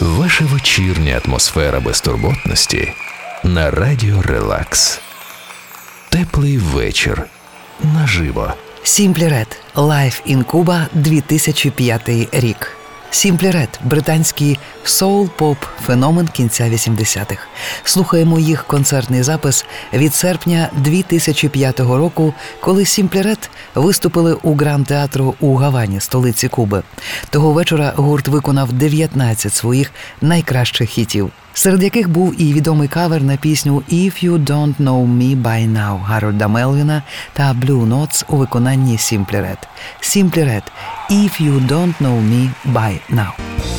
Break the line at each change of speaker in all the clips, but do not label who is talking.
Ваша вечірня атмосфера безтурботності на радіо Релакс. Теплий вечір. Наживо.
Сімплі Ред Life in 2005 рік. Сімплі Ред британський соул-поп феномен кінця 80-х. Слухаємо їх концертний запис від серпня 2005 року, коли Сімплі Ред виступили у гран театру у Гавані, столиці Куби. Того вечора гурт виконав 19 своїх найкращих хітів серед яких був і відомий кавер на пісню «If You Don't Know Me By Now» Гарольда Мелвіна та «Blue Notes» у виконанні Simply Red. Simply Red «If You Don't Know Me By Now».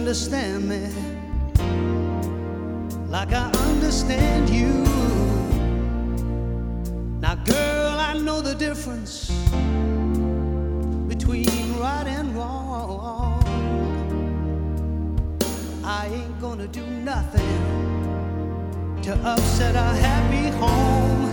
Understand me like I understand you. Now, girl, I know the difference between right and wrong. I ain't gonna do nothing to upset a happy home.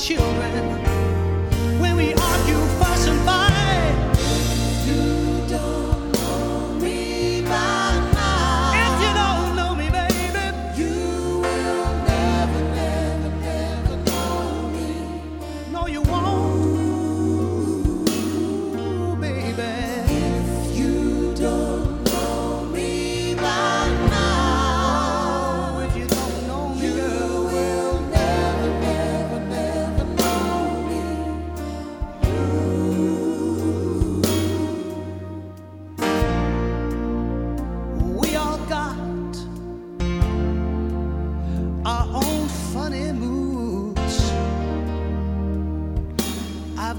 Children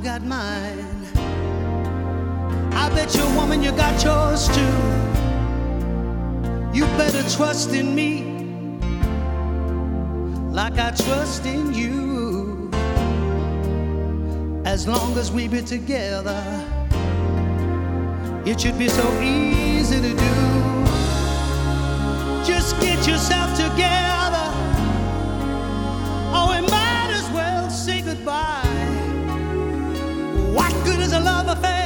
I've got mine. I bet you, woman, you got yours too. You better trust in me like I trust in you. As long as we be together, it should be so easy to do. Just get yourself together, is a love affair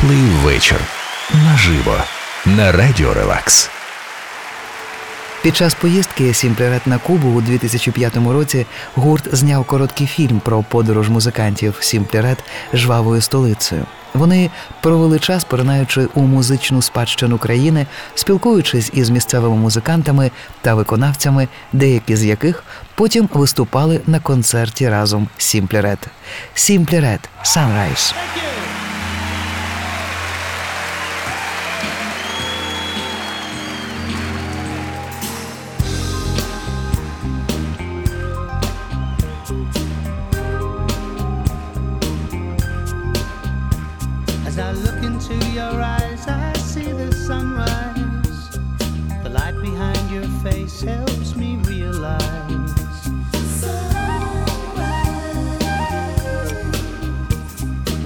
теплий вечір. Наживо. На радіо Релакс.
Під час поїздки Сімплерет на Кубу у 2005 році гурт зняв короткий фільм про подорож музикантів Сімплерет жвавою столицею. Вони провели час, поринаючи у музичну спадщину країни, спілкуючись із місцевими музикантами та виконавцями, деякі з яких потім виступали на концерті разом з Сімплерет. Сімплерет Sunrise.
As into your eyes, I see the sunrise. The light behind your face helps me realize.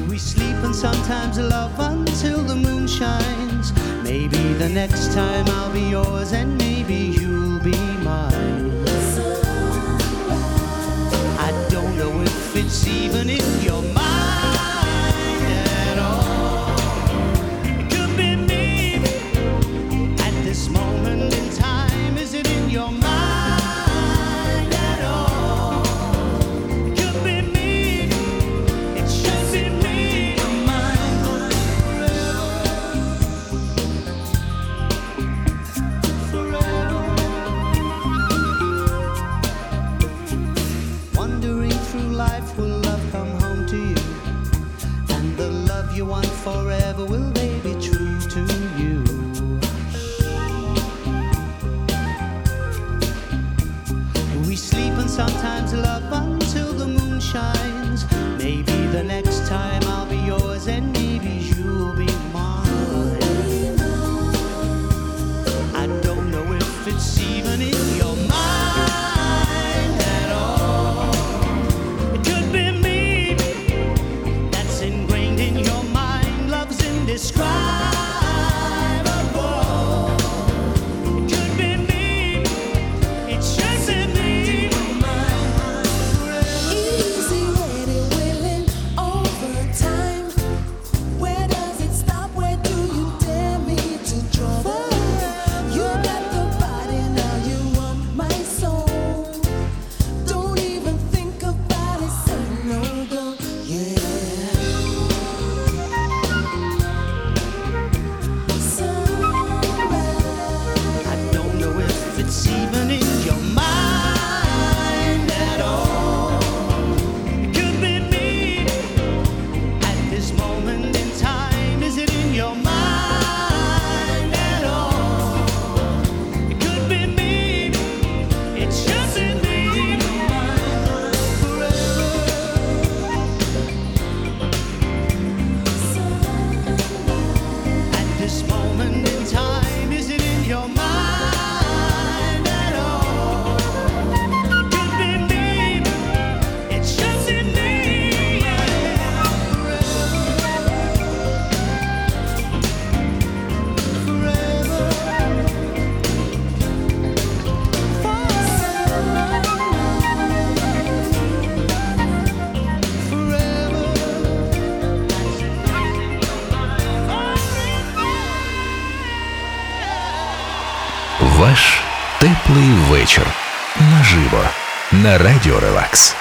We sleep and sometimes love until the moon shines. Maybe the next time I'll be yours, and maybe you'll be mine. I don't know if it's even in your mind.
sometimes love until the
moon shines. Maybe the
next теплий вечір. Наживо на радіо Релакс.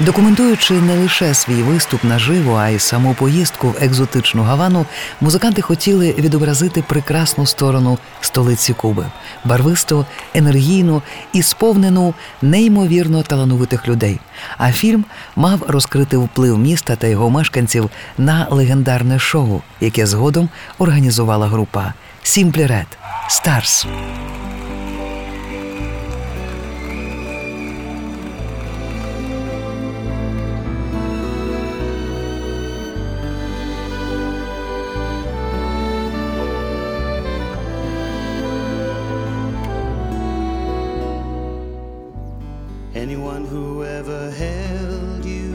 Документуючи не лише свій виступ наживо, а й саму поїздку в екзотичну гавану, музиканти хотіли відобразити прекрасну сторону столиці Куби, барвисту, енергійну і сповнену неймовірно талановитих людей. А фільм мав розкрити вплив міста та його мешканців на легендарне шоу, яке згодом організувала група Сімплі Ред. Stars.
Anyone who ever held you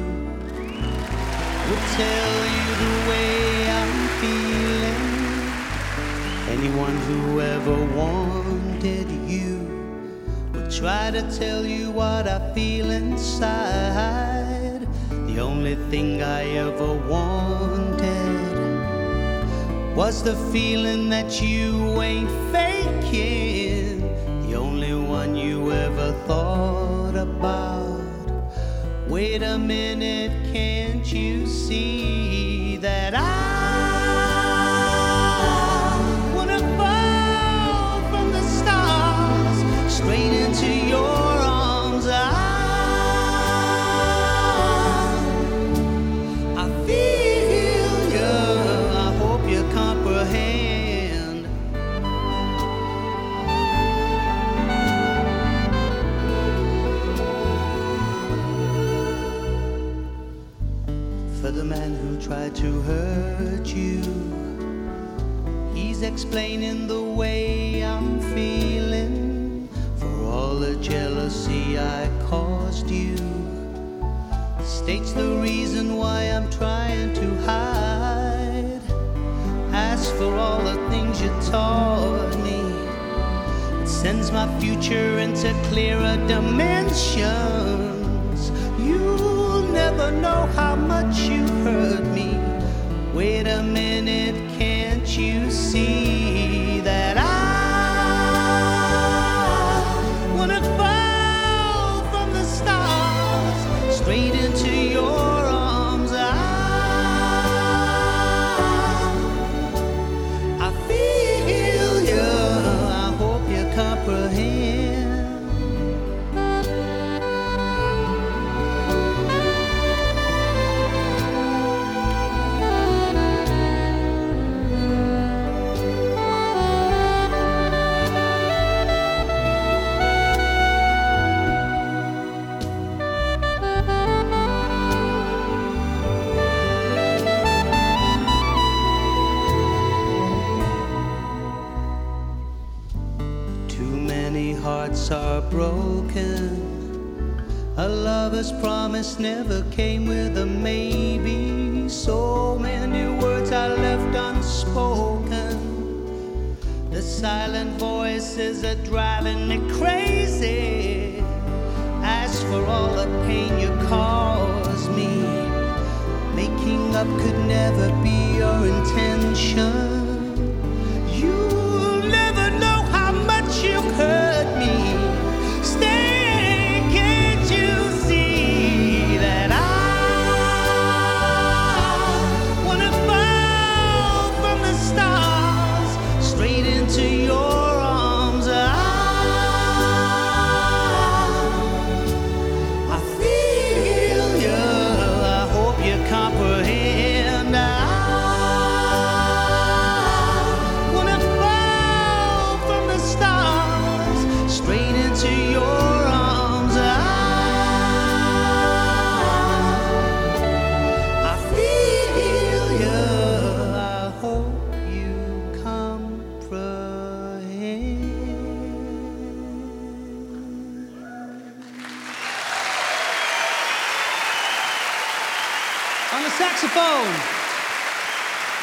would tell you the way I feel. Anyone who ever wanted you would try to tell you what I feel inside. The only thing I ever wanted was the feeling that you ain't faking. The only one you ever thought about. Wait a minute, can't you see that I? who to hurt you. He's explaining the way I'm feeling for all the jealousy I caused you. States the reason why I'm trying to hide. Asks for all the things you taught me. It sends my future into clearer dimensions. You'll never know how much you Wait a minute, can't you see lover's promise never came with a maybe. So many words I left unspoken. The silent voices are driving me crazy. As for all the pain you caused me, making up could never be your intention.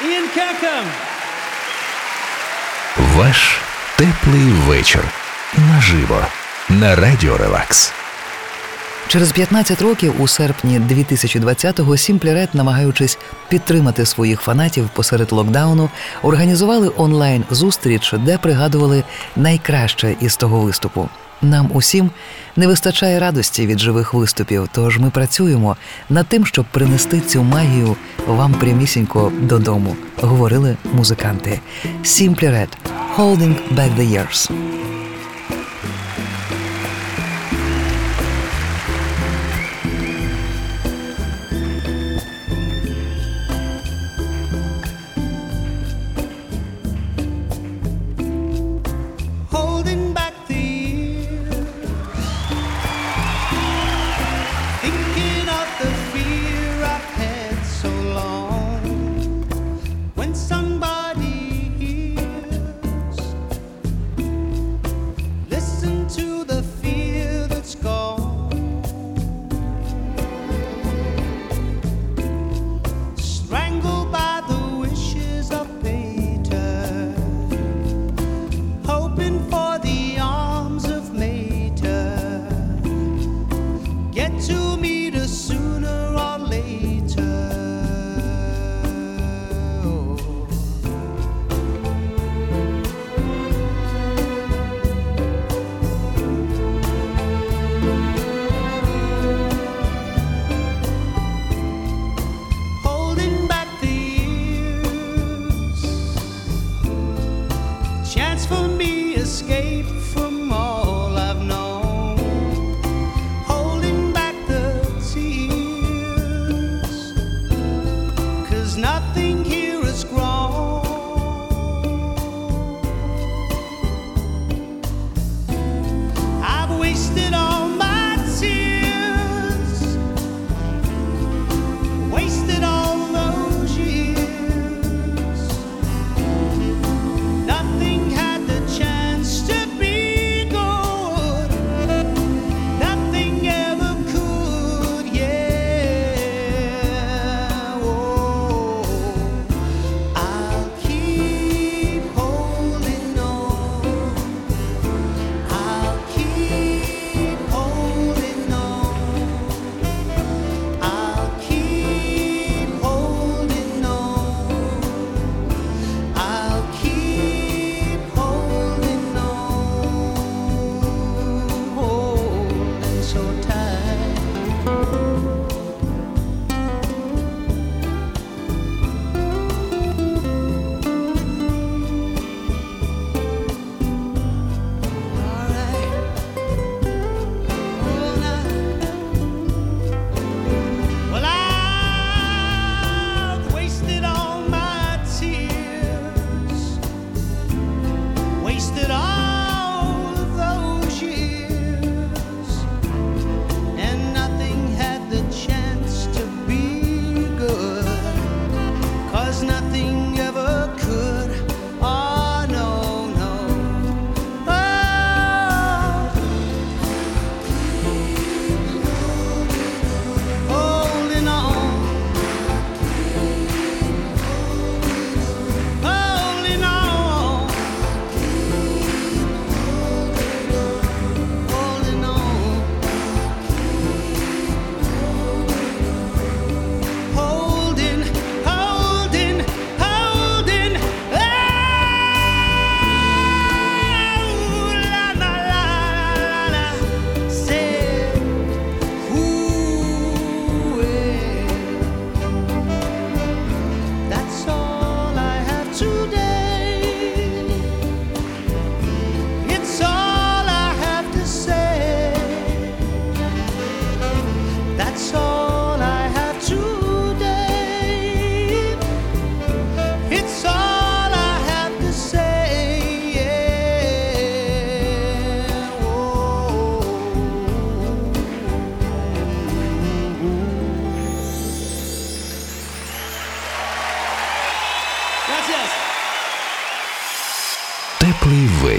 Ian Kirkham.
Ваш теплий вечір. Наживо. На радіо Релакс.
Через 15 років у серпні 2020-го Сімплірет, намагаючись підтримати своїх фанатів посеред локдауну, організували онлайн зустріч, де пригадували найкраще із того виступу. Нам усім не вистачає радості від живих виступів, тож ми працюємо над тим, щоб принести цю магію вам прямісінько додому, говорили музиканти. Сімплірет Holding Back the Years.
To the